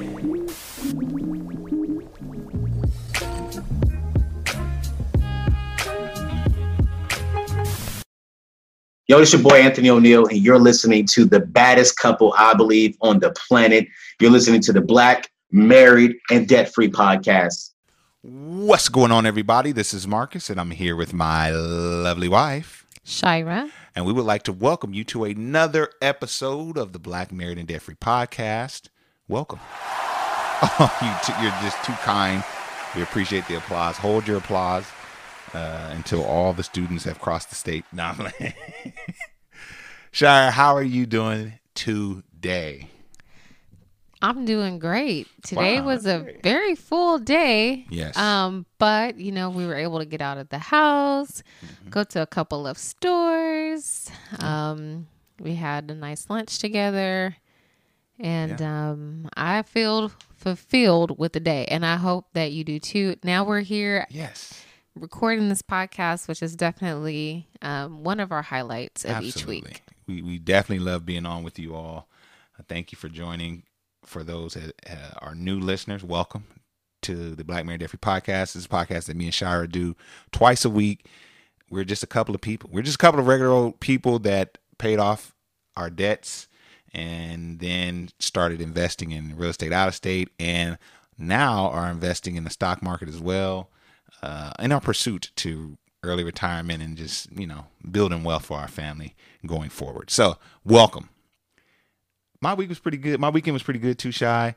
Yo, it's your boy Anthony ONeal, and you're listening to the baddest couple I believe on the planet. You're listening to the Black, Married, and Debt Free podcast. What's going on, everybody? This is Marcus, and I'm here with my lovely wife, Shira. And we would like to welcome you to another episode of the Black, Married, and Debt Free podcast. Welcome. Oh, you t- you're just too kind. We appreciate the applause. Hold your applause uh, until all the students have crossed the state. No, Shire, how are you doing today? I'm doing great. Today Wow, was a very full day. Yes. Um, but you know, we were able to get out of the house, Mm-hmm. go to a couple of stores. Um, we had a nice lunch together, and um, I feel fulfilled with the day, and I hope that you do too. Now we're here Yes. recording this podcast, which is definitely um, one of our highlights of each week. We we definitely love being on with you all. Thank you for joining. For those that uh, are new listeners, welcome to the Black Mary Free podcast. This is a podcast that me and Shira do twice a week. We're just a couple of people. We're just a couple of regular old people that paid off our debts and then started investing in real estate out of state and now are investing in the stock market as well uh, in our pursuit to early retirement and just you know building wealth for our family going forward. So welcome. My week was pretty good. My weekend was pretty good too. Shy.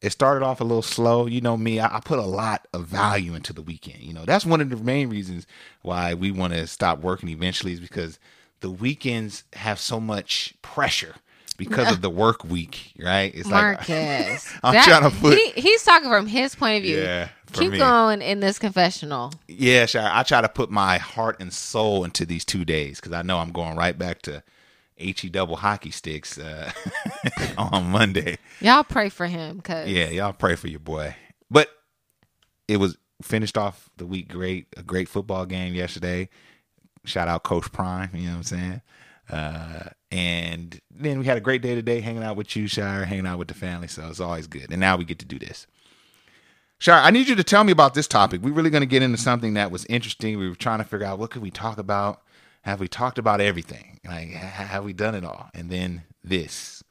It started off a little slow. You know me. I, I put a lot of value into the weekend. You know that's one of the main reasons why we want to stop working eventually is because the weekends have so much pressure because of the work week. Right? It's Marcus, I'm that- trying to put- he, he's talking from his point of view. Yeah, Keep me. going in this confessional. Yeah, sure. I try to put my heart and soul into these two days because I know I'm going right back to he double hockey sticks uh, on Monday. Y'all pray for him, cause Yeah, y'all pray for your boy. But it was finished off the week great. A great football game yesterday. Shout out Coach Prime. You know what I'm saying? Uh, and then we had a great day today, hanging out with you, Shire, hanging out with the family. So it's always good. And now we get to do this. Shire, I need you to tell me about this topic. We're really going to get into something that was interesting. We were trying to figure out what could we talk about. Have we talked about everything? Like, ha- have we done it all? And then this.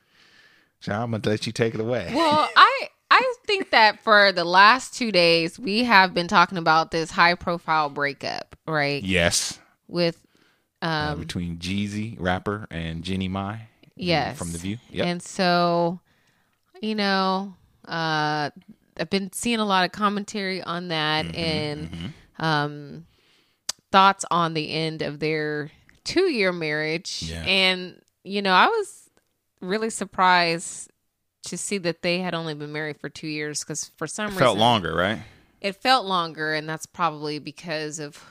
Shire, I'm going to let you take it away. Well, I I think that for the last two days we have been talking about this high profile breakup, right? Yes. With uh, um between Jeezy, rapper, and Jeannie Mai. yes. From The View. Yep. And so, you know, uh I've been seeing a lot of commentary on that Mm-hmm, and um thoughts on the end of their 2-year marriage. Yeah. And you know, I was really surprised to see that they had only been married for 2 years cuz for some It reason felt longer, right? it felt longer and that's probably because of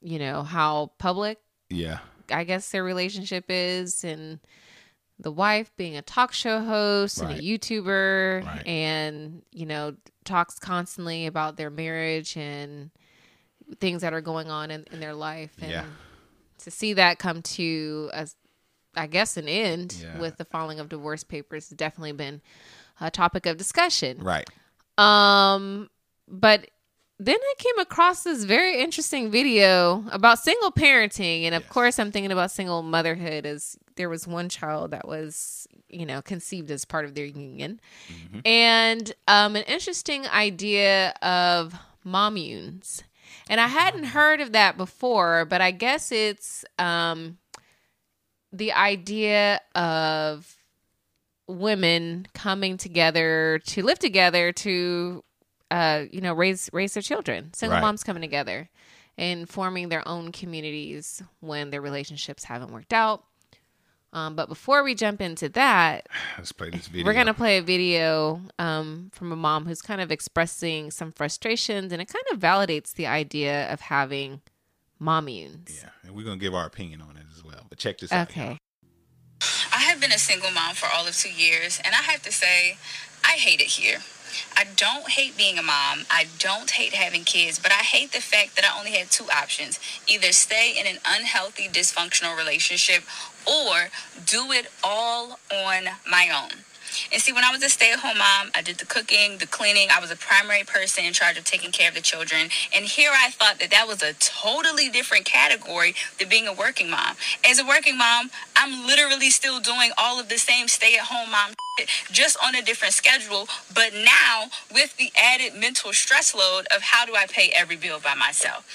you know how public Yeah. i guess their relationship is and the wife being a talk show host and a youtuber Right. and you know talks constantly about their marriage and things that are going on in, in their life and Yeah. to see that come to a i guess an end Yeah. with the filing of divorce papers has definitely been a topic of discussion Right. um, but then I came across this very interesting video about single parenting, and of Yes. course, I'm thinking about single motherhood. As there was one child that was, you know, conceived as part of their union, Mm-hmm. and um, an interesting idea of mommunes. And I hadn't heard of that before, but I guess it's um, the idea of women coming together to live together to uh you know raise raise their children single Right. moms coming together and forming their own communities when their relationships haven't worked out um, but before we jump into that Let's play this video. we're gonna play a video um, from a mom who's kind of expressing some frustrations and it kind of validates the idea of having mommunes Yeah, and we're gonna give our opinion on it as well. But check this out. okay I have been a single mom for all of two years, and I have to say, I hate it here. I don't hate being a mom. I don't hate having kids, but I hate the fact that I only had two options either stay in an unhealthy, dysfunctional relationship or do it all on my own. And see, when I was a stay at home mom, I did the cooking, the cleaning. I was a primary person in charge of taking care of the children. And here I thought that that was a totally different category than being a working mom. As a working mom, I'm literally still doing all of the same stay at home mom shit, just on a different schedule. But now with the added mental stress load of how do I pay every bill by myself.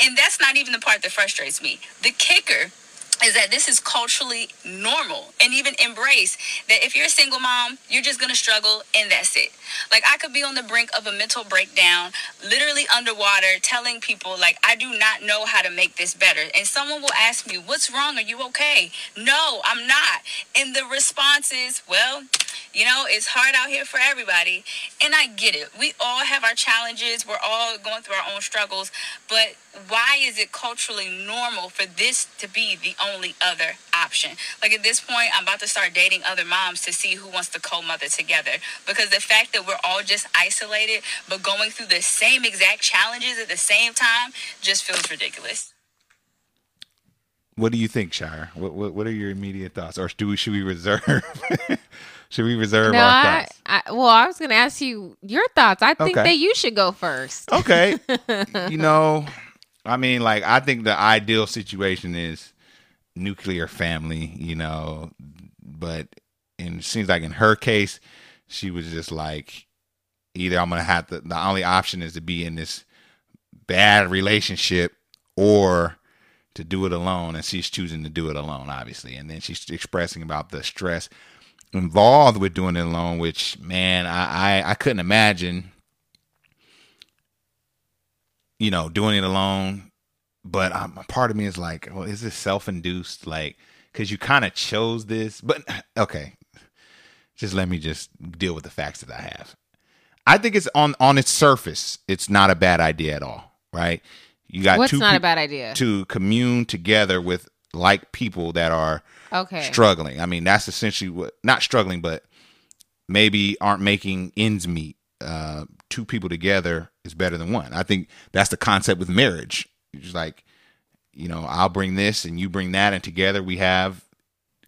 And that's not even the part that frustrates me. The kicker is that this is culturally normal and even embrace that if you're a single mom, you're just gonna struggle and that's it. Like I could be on the brink of a mental breakdown, literally underwater, telling people like I do not know how to make this better. And someone will ask me, What's wrong? Are you okay? No, I'm not. And the response is, Well, you know, it's hard out here for everybody. And I get it. We all have our challenges. We're all going through our own struggles. But why is it culturally normal for this to be the only other option? Like at this point, I'm about to start dating other moms to see who wants to co mother together. Because the fact that we're all just isolated, but going through the same exact challenges at the same time just feels ridiculous. What do you think, Shire? What, what what are your immediate thoughts, or do we should we reserve? should we reserve No, our I, thoughts? I, well, I was going to ask you your thoughts. I think Okay. that you should go first. Okay, you know, I mean, like I think the ideal situation is nuclear family, you know, but and it seems like in her case, she was just like, either I'm gonna have to. The only option is to be in this bad relationship or to do it alone and she's choosing to do it alone obviously and then she's expressing about the stress involved with doing it alone which man i i, I couldn't imagine you know doing it alone. But um, part of me is like well is this self-induced? Like because you kind of chose this. But okay. Just let me just deal with the facts that i have. I think it's on on its surface it's not a bad idea at all right? You got What's two not a bad idea? to commune together with like people that are Okay. struggling. I mean, that's essentially what not struggling, but maybe aren't making ends meet. Uh, two people together is better than one. I think that's the concept with marriage. It's like, you know, I'll bring this and you bring that, and together we have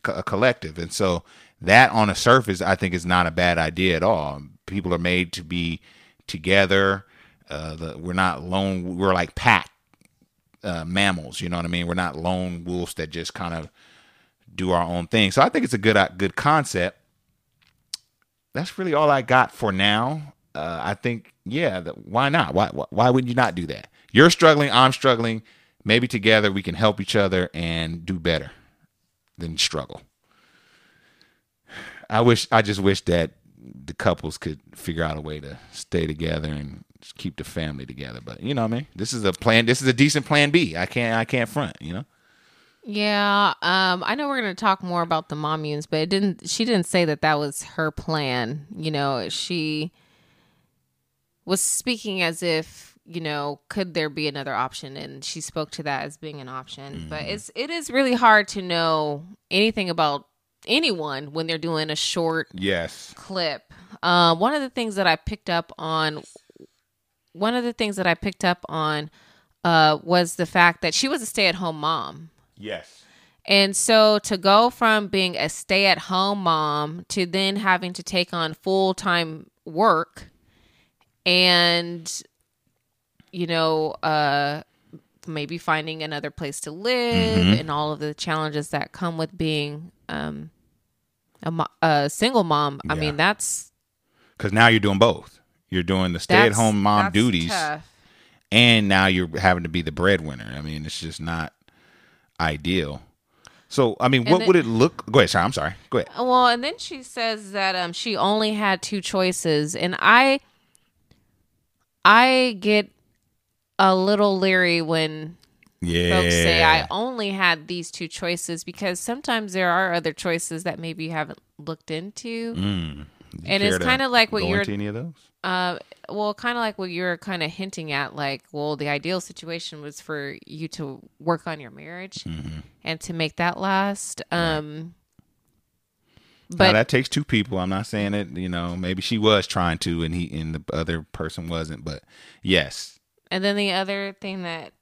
a collective. And so that on a surface, I think is not a bad idea at all. People are made to be together. Uh, the, we're not lone. We're like pack uh, mammals. You know what I mean? We're not lone wolves that just kind of do our own thing. So I think it's a good uh, good concept. That's really all I got for now. Uh, I think, yeah, that, why not? Why, why why would you not do that? You're struggling, I'm struggling. Maybe together we can help each other and do better than struggle. I wish I just wish that the couples could figure out a way to stay together and just keep the family together. But you know what I mean? This is a plan this is a decent plan B. I can't I can't front, you know? Yeah, um, I know we're gonna talk more about the mommunes, but it didn't. She didn't say that that was her plan. You know, she was speaking as if you know, could there be another option? And she spoke to that as being an option. But it's it is really hard to know anything about anyone when they're doing a short Yes. clip. Um, one of the things that I picked up on, one of the things that I picked up on, uh, was the fact that she was a stay-at-home mom. Yes. And so to go from being a stay at home mom to then having to take on full time work and, you know, uh, maybe finding another place to live and all of the challenges that come with being um, a, mo- a single mom. I mean, that's Because now you're doing both. You're doing the stay at home mom duties, tough. and now you're having to be the breadwinner. I mean, it's just not ideal. So, I mean, And what then- would it look? Go ahead, sorry. I'm sorry. Go ahead. Well, and then she says that um she only had two choices, and I I get a little leery when Yeah. folks say I only had these two choices because sometimes there are other choices that maybe you haven't looked into. Mm. And it's kinda like what you're- into any of those. Uh, well, kind of like what you're kind of hinting at, like, well, the ideal situation was for you to work on your marriage Mm-hmm. and to make that last. Um, But but that takes two people. I'm not saying it. You know, maybe she was trying to, and he and the other person wasn't. But yes, And then the other thing that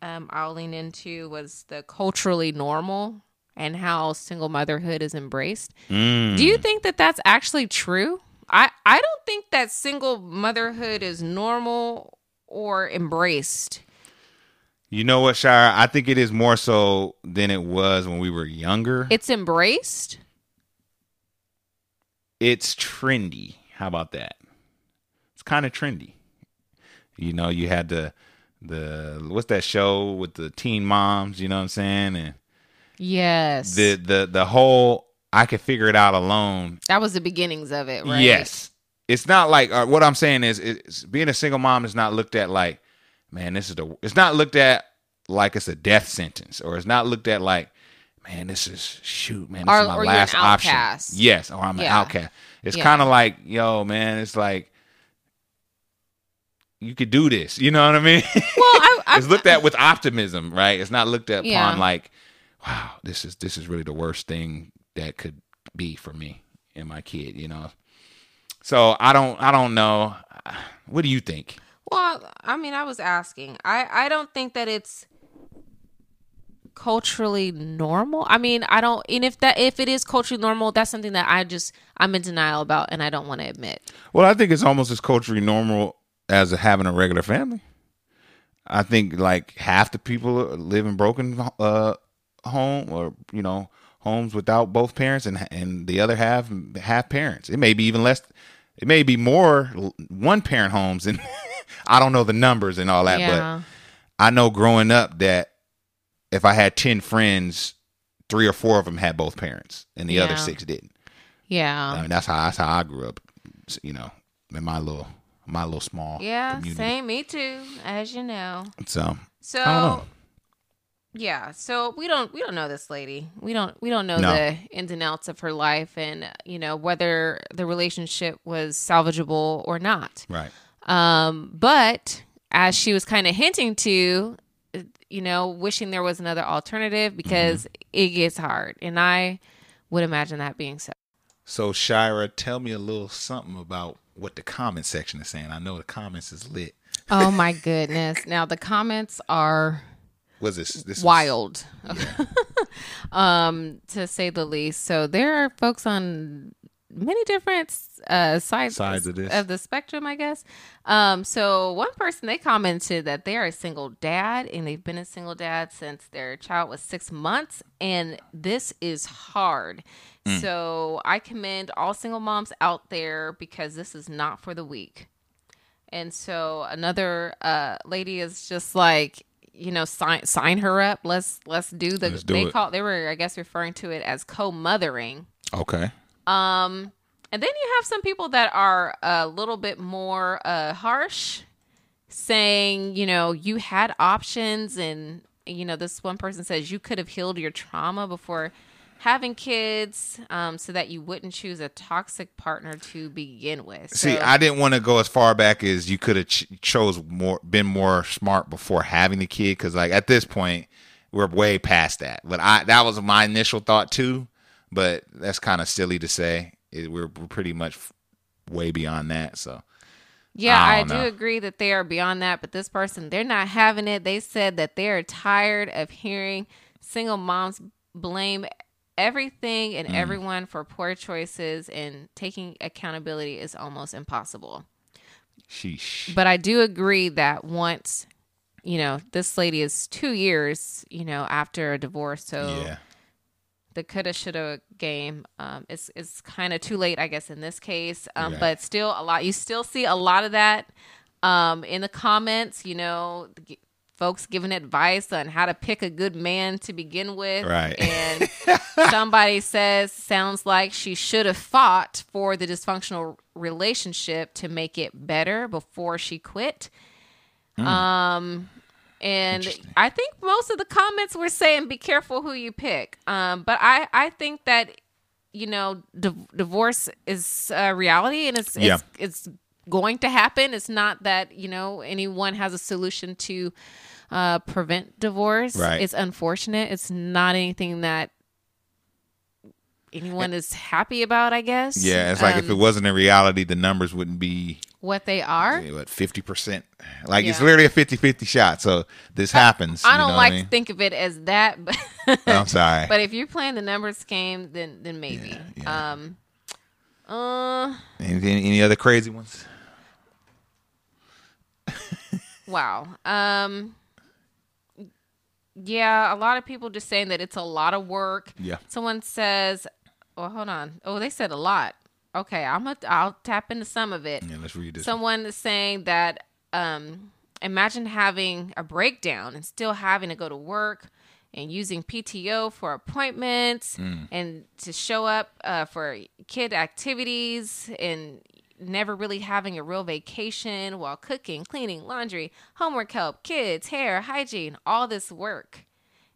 um, I'll lean into was the culturally normal. And how single motherhood is embraced. Mm. Do you think that that's actually true? I I don't think that single motherhood is normal or embraced. You know what, Shire? I think it is more so than it was when we were younger. It's embraced. it's trendy. How about that? It's kind of trendy. You know, you had the the what's that show with the teen moms, you know what I'm saying? And Yes. the the the whole I can figure it out alone. that was the beginnings of it, right? Yes. It's not like uh, what I'm saying is it's, being a single mom is not looked at like man, this is the it's not looked at like it's a death sentence or it's not looked at like man, this is shoot, man, this Or- is my or you're an last option. Yes, or I'm an outcast. It's Yeah. kind of like, yo, man, it's like you could do this. You know what I mean? Well, I, I it's looked at with optimism, right? It's not looked at Yeah. upon like, wow, this is this is really the worst thing that could be for me and my kid, you know. So I don't I don't know. What do you think? Well, I mean, I was asking. I I don't think that it's culturally normal. I mean, I don't and if that if it is culturally normal, that's something that I just I'm in denial about and I don't want to admit. Well, I think it's almost as culturally normal as having a regular family. I think like half the people live in broken uh, home or you know homes without both parents, and and the other half half parents. It may be even less. It may be more one parent homes, and I don't know the numbers and all that, yeah. but I know growing up that if I had ten friends, three or four of them had both parents, and the other six didn't. yeah. I mean, that's how that's how I grew up. You know, in my little my little small yeah, community. same me too, as you know. So So I don't know. Yeah, so we don't we don't know this lady. We don't we don't know No. the ins and outs of her life and you know whether the relationship was salvageable or not. right, Um, but as she was kind of hinting to, you know, wishing there was another alternative because it gets hard, and I would imagine that being so. so Shira, tell me a little something about what the comment section is saying. I know the comments is lit. Oh my goodness! Now the comments are Was this this was- wild, um, to say the least. So there are folks on many different uh, sides, Sides of this. of the spectrum, I guess. Um, so one person they commented that they are a single dad and they've been a single dad since their child was six months, and this is hard. Mm. So I commend all single moms out there because this is not for the weak. And so another uh, lady is just like, you know, sign sign her up. Let's let's do the. Let's do they it. call they were I guess referring to it as co-mothering. Okay. Um, and then you have some people that are a little bit more uh, harsh, saying, you know, you had options, and you know, this one person says you could have healed your trauma before having kids, um, so that you wouldn't choose a toxic partner to begin with. See, I didn't want to go as far back as you could have ch- chose more, been more smart before having the kid, because like at this point, we're way past that. But I that was my initial thought too. But that's kind of silly to say. It, we're, we're pretty much way beyond that. So Yeah, I I, do know. agree that they are beyond that, but this person, they're not having it. They said that they're tired of hearing single moms blame everything Mm. and everyone for poor choices, and taking accountability is almost impossible. sheesh. But I do agree that once, you know, this lady is two years, you know, after a divorce, so yeah. the coulda shoulda game um it's it's kind of too late i guess in this case um Yeah. but still a lot you still see a lot of that um in the comments you know folks giving advice on how to pick a good man to begin with Right. and somebody says sounds like she should have fought for the dysfunctional relationship to make it better before she quit um and I think most of the comments were saying be careful who you pick. Um, but I, I think that you know div- divorce is a reality and it's Yeah. it's it's going to happen. It's not that you know anyone has a solution to uh, prevent divorce. Right. It's unfortunate. It's not anything that anyone is happy about, I guess. Yeah, it's like if it Um, wasn't a reality, the numbers wouldn't be what they are. what fifty percent. Like it's literally a 50-50 shot. So this happens. I you don't know like I to think of it as that, but I'm sorry. but if you're playing the numbers game, then then maybe. yeah. Um, uh, any, any other crazy ones? Wow. Um, yeah, a lot of people just saying that it's a lot of work. Yeah. Someone says, "Well, hold on. Oh, they said a lot. Okay, I'm gonna I'll tap into some of it. Yeah, let's read this. Someone is saying that um, imagine having a breakdown and still having to go to work and using PTO for appointments Mm. and to show up uh, for kid activities and never really having a real vacation while cooking, cleaning, laundry, homework help, kids, hair, hygiene, all this work.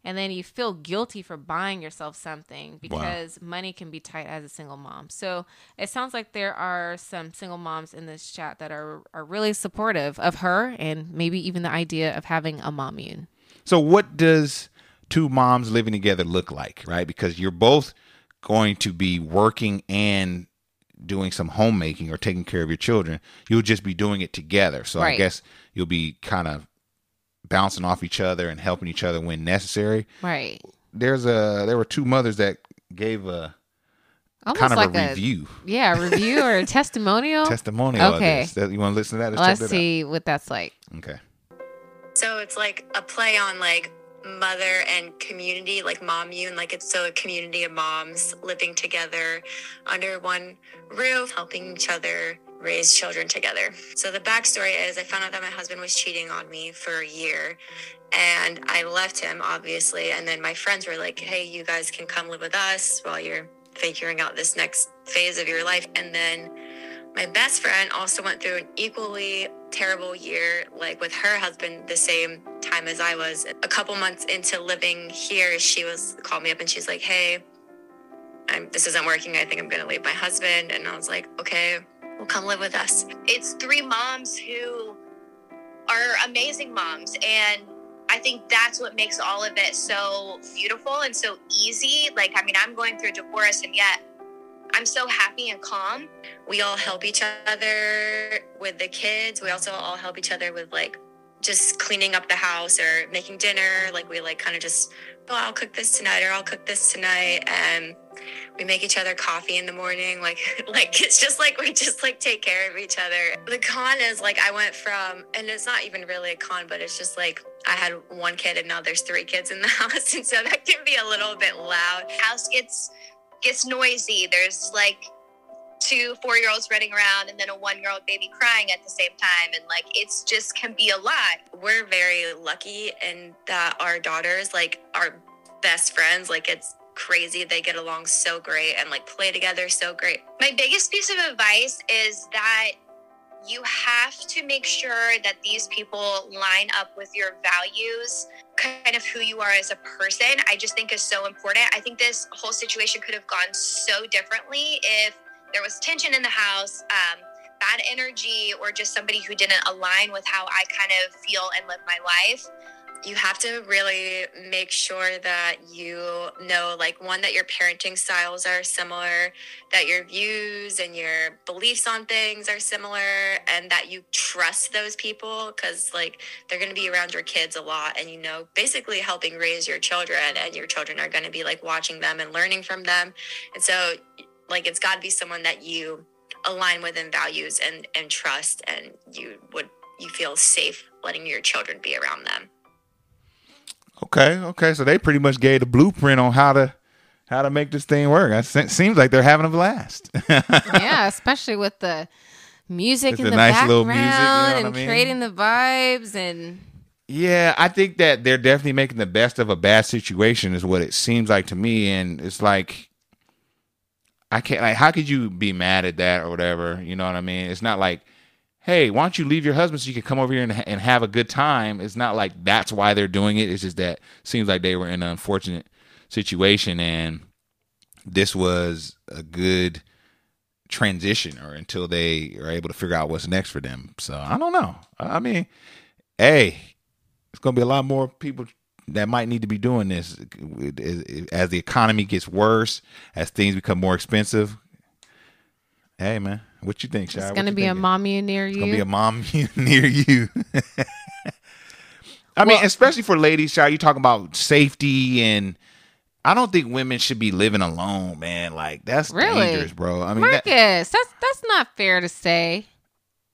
And then you feel guilty for buying yourself something because money can be tight as a single mom. So it sounds like there are some single moms in this chat that are, are really supportive of her and maybe even the idea of having a mommune. So what does two moms living together look like, right? Because you're both going to be working and doing some homemaking or taking care of your children. You'll just be doing it together. So I guess you'll be kind of bouncing off each other and helping each other when necessary. Right. There's a there were two mothers that gave a Almost kind of like a review yeah, a review or a testimonial. testimonial Okay. of this. You want to listen to that? Let's check that see what that's like. Okay. So it's like a play on like mother and community, like mom, you and Like it's so a community of moms living together under one roof, helping each other raise children together. So the backstory is I found out that my husband was cheating on me for a year and I left him obviously. And then my friends were like, hey, you guys can come live with us while you're figuring out this next phase of your life. And then my best friend also went through an equally terrible year, like with her husband, the same time as I was. A couple months into living here, she was called me up and she's like, "Hey, I'm, this isn't working. I think I'm going to leave my husband." And I was like, "Okay, well, come live with us." it's three moms who are amazing moms and i think that's what makes all of it so beautiful and so easy like i mean i'm going through divorce and yet i'm so happy and calm we all help each other with the kids. We also all help each other with like just cleaning up the house or making dinner. Like we like kind of just, oh, I'll cook this tonight or I'll cook this tonight. And we make each other coffee in the morning. Like, like it's just like we just like take care of each other. The con is like I went from, and it's not even really a con, but it's just like I had one kid and now there's three kids in the house, and so that can be a little bit loud. house gets gets noisy. There's like two four year olds running around and then a one year old baby crying at the same time and like it's just can be a lot. We're very lucky in that our daughters like are best friends. Like it's crazy. They get along so great and like play together so great. My biggest piece of advice is that you have to make sure that these people line up with your values, kind of who you are as a person. I just think is so important. I think this whole situation could have gone so differently if there was tension in the house, um, bad energy, or just somebody who didn't align with how I kind of feel and live my life. You have to really make sure that you know like one that your parenting styles are similar that your views and your beliefs on things are similar and that you trust those people because like they're going to be around your kids a lot and you know basically helping raise your children and your children are going to be like watching them and learning from them. And so like it's got to be someone that you align with in values and and trust and you would you feel safe letting your children be around them Okay, okay. So they pretty much gave the blueprint on how to how to make this thing work. It se- seems like they're having a blast. yeah, especially with the music With in the the, nice background little music, you know and I mean? creating the vibes and yeah, I think that they're definitely making the best of a bad situation, is what it seems like to me. And it's like, I can't, like, how could you be mad at that or whatever? You know what I mean? It's not like, hey, why don't you leave your husband so you can come over here and, and have a good time? It's not like that's why they're doing it. It's just that seems like they were in an unfortunate situation and this was a good transition or until they are able to figure out what's next for them. So I don't know. I mean, hey, it's gonna be a lot more people that might need to be doing this as the economy gets worse, as things become more expensive. Hey man, what you think, Shai? It's gonna be thinking? a mommy near you. It's gonna be a mom near you. I mean, especially for ladies, Shai, you talking about safety and I don't think women should be living alone, man. Like that's Really? dangerous, bro. I mean, that- Marcus, that's that's not fair to say.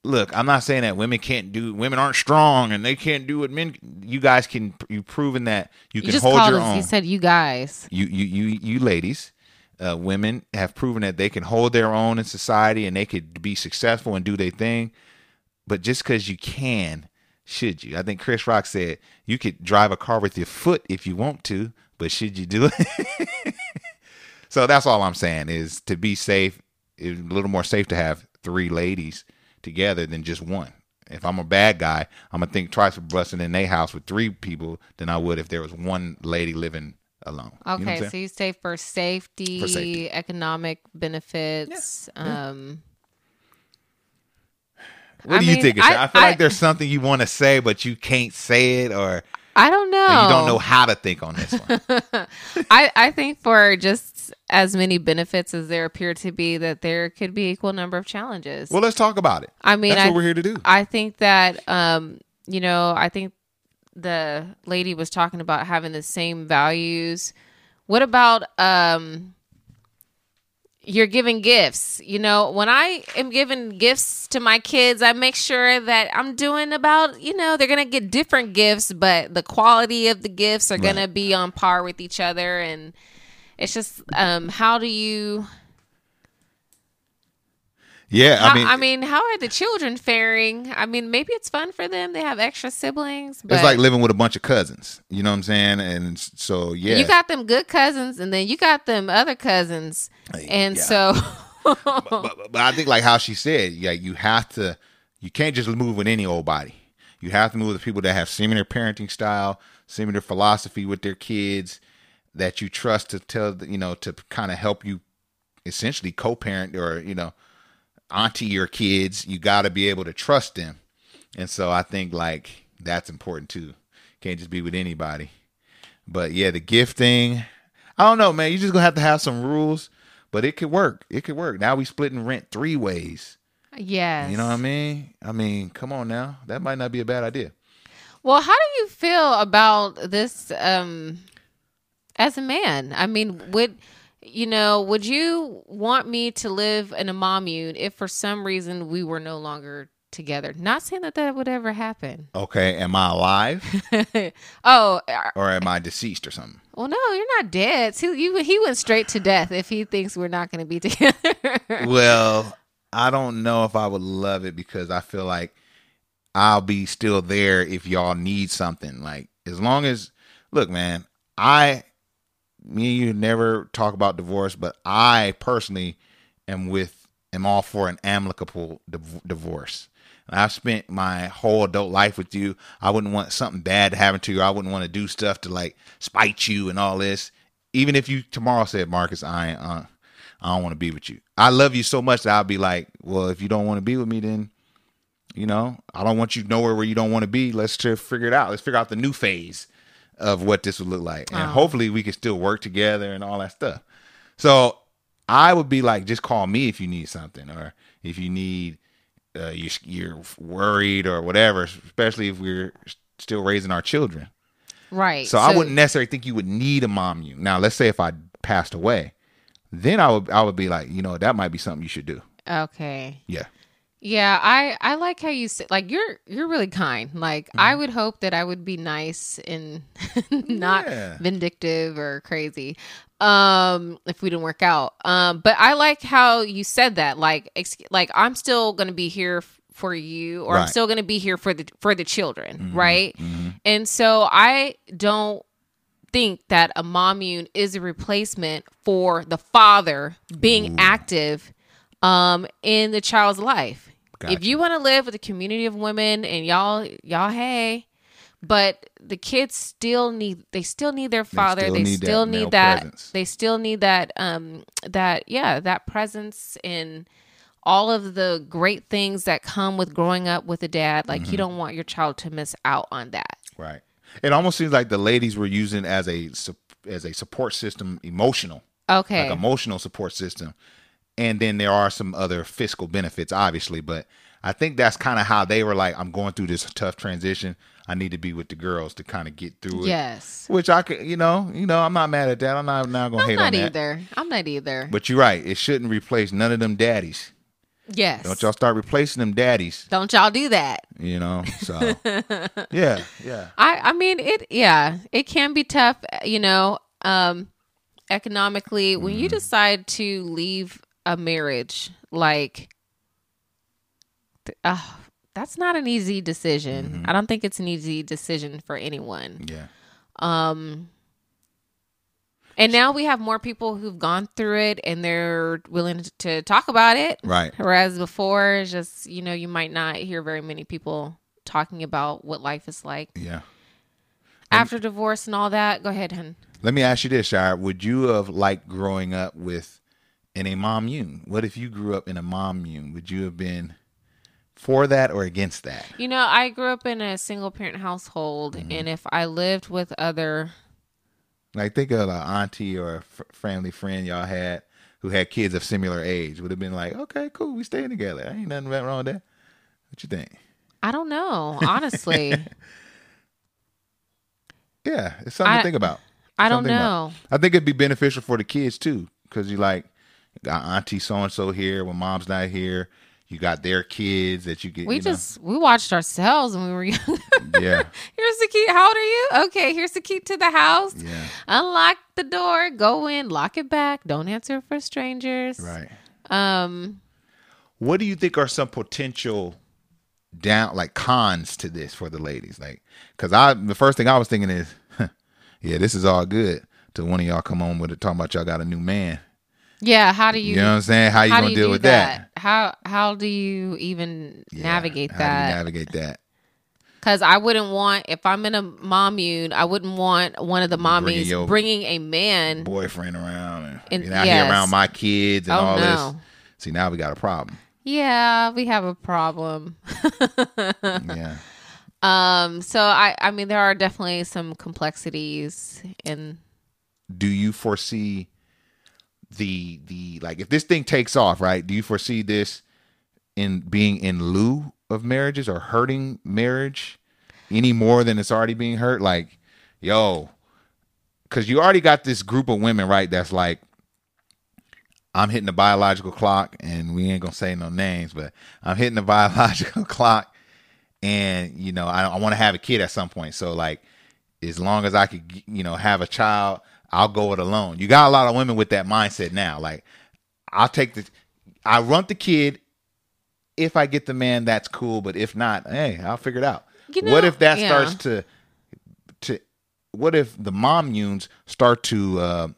look, I'm not saying that women can't do women aren't strong and they can't do what men. You guys can. You've proven that you You can hold your us. own. You said you guys. you you you you ladies, uh, women have proven that they can hold their own in society and they could be successful and do their thing. But just because you can, should you? I think Chris Rock said you could drive a car with your foot if you want to, but should you do it? so that's all I'm saying is to be safe. It's a little more safe to have three ladies together than just one. If I'm a bad guy, I'm gonna think twice for busting in their house with three people than I would if there was one lady living alone. You know Okay, so you say for safety, For safety. economic benefits. Um, What I do you mean, think? I- I, feel I- like there's something you want to say, but you can't say it, or, I don't know. you don't know how to think on this one. I, I think for just as many benefits as there appear to be, that there could be equal number of challenges. well, let's talk about it. I mean, That's what we're here to do. I think that um, you know, I think the lady was talking about having the same values. What about um you're giving gifts. You know, when I am giving gifts to my kids, I make sure that I'm doing about, you know, they're going to get different gifts, but the quality of the gifts are going to be on par with each other and it's just um how do you Yeah, I how- I mean, how are the children faring? I mean, maybe it's fun for them. They have extra siblings, but it's like living with a bunch of cousins. You know what I'm saying? And so, yeah, you got them good cousins, and then you got them other cousins, uh, and yeah. so but, but, but I think like how she said, yeah, you have to, you can't just move with any old body. You have to move with people that have similar parenting style, similar philosophy with their kids, that you trust to tell, you know, to kind of help you, essentially co-parent or you know, auntie your kids. You got to be able to trust them, and so I think like that's important too. Can't just be with anybody. But yeah, the gift thing, I don't know, man. You just gonna have to have some rules, but it could work. It could work. Now we splitting rent three ways. yes, You know what I mean? I mean, come on now. That might not be a bad idea. Well, how do you feel about this um as a man? I mean, would you know, would you want me to live in a commune if for some reason we were no longer together? Not saying that that would ever happen. Okay, am I alive oh, uh, or am I deceased or something? well, no, you're not dead. You, he went straight to death if he thinks we're not going to be together. well, I don't know if I would love it because I feel like I'll be still there if y'all need something. Like as long as look, man, I me and you never talk about divorce, but I personally am with am all for an amicable div- divorce. And I've spent my whole adult life with you. I wouldn't want something bad to happen to you. I wouldn't want to do stuff to like spite you and all this. Even if you tomorrow said, Marcus, I uh, I don't want to be with you. I love you so much that I'll be like, well, if you don't want to be with me, then you know, I don't want you nowhere where you don't want to be. Let's just figure it out. Let's figure out the new phase of what this would look like, and Oh. hopefully we can still work together and all that stuff. So I would be like, just call me if you need something, or if you need uh, you, you're worried or whatever. Especially if we're still raising our children. right. So, I wouldn't necessarily think you would need a mom you. Now, let's say if I passed away, then I would I would be like, you know, that might be something you should do. Okay. Yeah. Yeah, I I like how you say like you're you're really kind. Like Mm-hmm. I would hope that I would be nice and not Yeah. vindictive or crazy um if we didn't work out. Um but I like how you said that like ex- like I'm still going to be here f- for you or I'm still going to be here for the for the children, Mm-hmm. right? And so I don't think that a commune is a replacement for the father being active um in the child's life. If you want to live with a community of women and y'all y'all hey, but the kids still need they still need their father. still They need that still need that they still need that um that yeah, that presence and all of the great things that come with growing up with a dad. Like Mm-hmm. you don't want your child to miss out on that. Right. It almost seems like the ladies were using as a as a support system, emotional, Okay. like emotional support system, and then there are some other fiscal benefits, obviously. But I think that's kind of how they were like, I'm going through this tough transition. I need to be with the girls to kind of get through it. yes. Which I could, you know, you know, I'm not mad at that. I'm not not gonna I'm hate not on that. either. I'm not either. But you're right. It shouldn't replace none of them daddies. yes. Don't y'all start replacing them daddies. Don't y'all do that. You know. So yeah, yeah. I I mean it yeah, it can be tough, you know, um economically when Mm-hmm. you decide to leave a marriage like uh, that's not an easy decision. Mm-hmm. I don't think it's an easy decision for anyone. Yeah. Um and now we have more people who've gone through it and they're willing to talk about it. Right. Whereas before, it's just, you know, you might not hear very many people talking about what life is like Yeah. after divorce and all that. Go ahead, hun. Let me ask you this, Shire. Would you have liked growing up with in a mom mommune? What if you grew up in a mom mommune? Would you have been for that or against that? You know, I grew up in a single parent household, Mm-hmm. and if I lived with other, Like think of an auntie or a family friend y'all had who had kids of similar age. Would have been like, okay, cool, we staying together. Ain't nothing wrong with that. What you think? I don't know, honestly, Yeah, it's something I- to think about. I don't know. I think it'd be beneficial for the kids too, because you like got auntie so and so here when mom's not here. You got their kids that you get. We you know. just we watched ourselves when we were young. yeah, here's the key. How old are you? Okay, here's the key to the house. yeah, Unlock the door, go in, lock it back. Don't answer for strangers. right. Um. What do you think are some potential down like cons to this for the ladies? Like, because I the first thing I was thinking is, yeah, this is all good. Till one of y'all come on with it talking about y'all got a new man. Yeah. How do you? You, know what I'm saying? How you how gonna deal with that? How how do you even Yeah, navigate how do you that? navigate that. Because I wouldn't want if I'm in a mom mommune, I wouldn't want one of the mommies your- bringing a man. Boyfriend around and, And- you're out yes. here around my kids and Oh, all no. this. See, now we got a problem. Yeah, we have a problem. yeah. Um. So I I mean there are definitely some complexities in. do you foresee the the like if this thing takes off right do you foresee this in being in lieu of marriages or hurting marriage any more than it's already being hurt? Like yo because you already got this group of women right that's like i'm hitting the biological clock and we ain't gonna say no names but i'm hitting the biological clock and you know i, I want to have a kid at some point. So like as long as I could, you know, have a child, I'll go it alone. You got a lot of women with that mindset now. Like, I'll take the, I want the kid. If I get the man, that's cool. But if not, hey, I'll figure it out. You what if that yeah. starts to, to, what if the mommunes start to uh,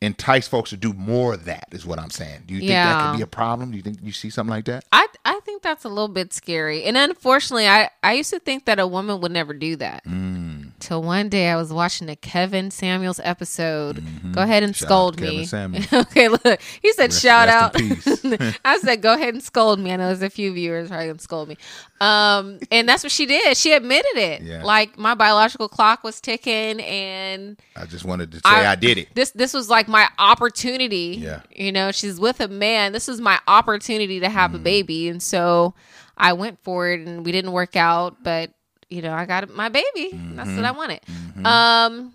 entice folks to do more of that? Is what I'm saying. Do you think that Yeah. could be a problem? Do you think you see something like that? I I think that's a little bit scary, and unfortunately, I I used to think that a woman would never do that. Mm. Till one day I was watching a Kevin Samuels episode. Go ahead and Mm-hmm. Shout scold me. Okay, look, he said Rest- shout rest out. I said go ahead and scold me. I know there's a few viewers probably gonna scold me. Um, and that's what she did. She admitted it. Yeah. Like my biological clock was ticking, and I just wanted to say I, I- did it. this this was like my opportunity. Yeah. You know, she's with a man. This is my opportunity to Mm. have a baby. And so I went for it and we didn't work out, but you know, I got my baby. That's Mm-hmm. what I wanted. Um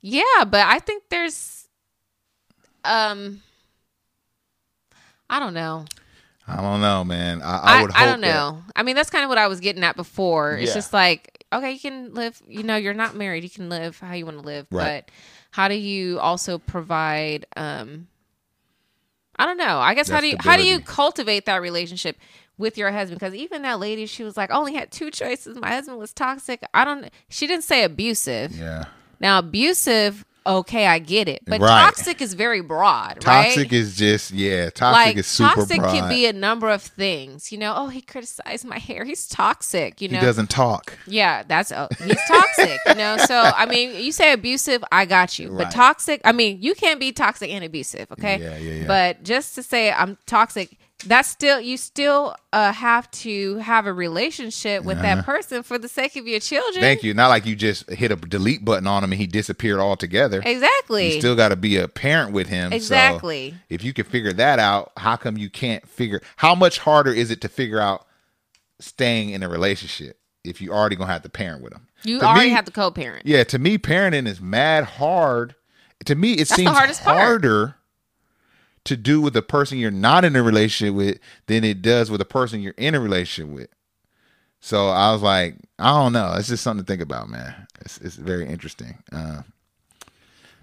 Yeah, but I think there's um I don't know. I don't know, man. I, I I, would I, hope don't that- know. I mean, that's kind of what I was getting at before. It's Yeah. just like, okay, you can live, you know, you're not married. You can live how you want to live. Right. But how do you also provide, um, I don't know. I guess how do you, how do you cultivate that relationship with your husband? Because even that lady, she was like, I only had two choices. My husband was toxic. I don't, she didn't say abusive. Yeah. Now, abusive, okay, I get it. But Right. toxic is very broad, right? Toxic is just yeah. Toxic like is super toxic broad. can be a number of things. You know, oh, he criticized my hair. He's toxic. You know he doesn't talk. yeah, that's oh, he's toxic. you know, so I mean, you say abusive, I got you. Right. But toxic, I mean, you can't be toxic and abusive. Okay, Yeah, yeah, yeah. But just to say I'm toxic that's still you still uh, have to have a relationship with Uh-huh. that person for the sake of your children. Thank you. Not like you just hit a delete button on him and he disappeared altogether. Exactly. You still got to be a parent with him. so Exactly. if you can figure that out, how come you can't figure? How much harder is it to figure out staying in a relationship if you already gonna have to parent with him? you To already me- have to co-parent. Yeah, to me, parenting is mad hard. To me, it the seems hardest part. To do with the person you're not in a relationship with than it does with the person you're in a relationship with. So I was like, I don't know. It's just something to think about, man. It's it's very interesting. Uh,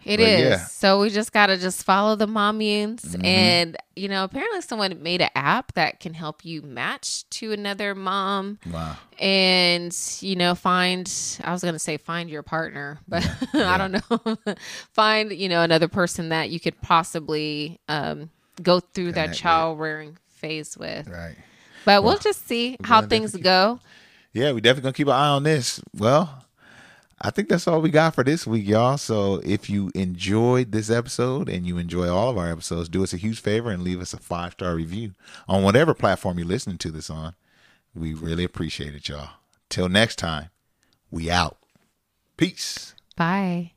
It But is. yeah. Mm-hmm. So we just gotta just follow the mommunes, and you know, apparently someone made an app that can help you match to another mom, wow. and you know, find. I was gonna say find your partner, but I don't know. find you know another person that you could possibly um, go through that Connect with. child rearing phase with. Right. But we'll just see how things go. Yeah, we definitely gonna keep an eye on this. Well, I think that's all we got for this week, y'all. So if you enjoyed this episode and you enjoy all of our episodes, do us a huge favor and leave us a five star review on whatever platform you're listening to this on. We really appreciate it, y'all. Till next time, we out. Peace. Bye.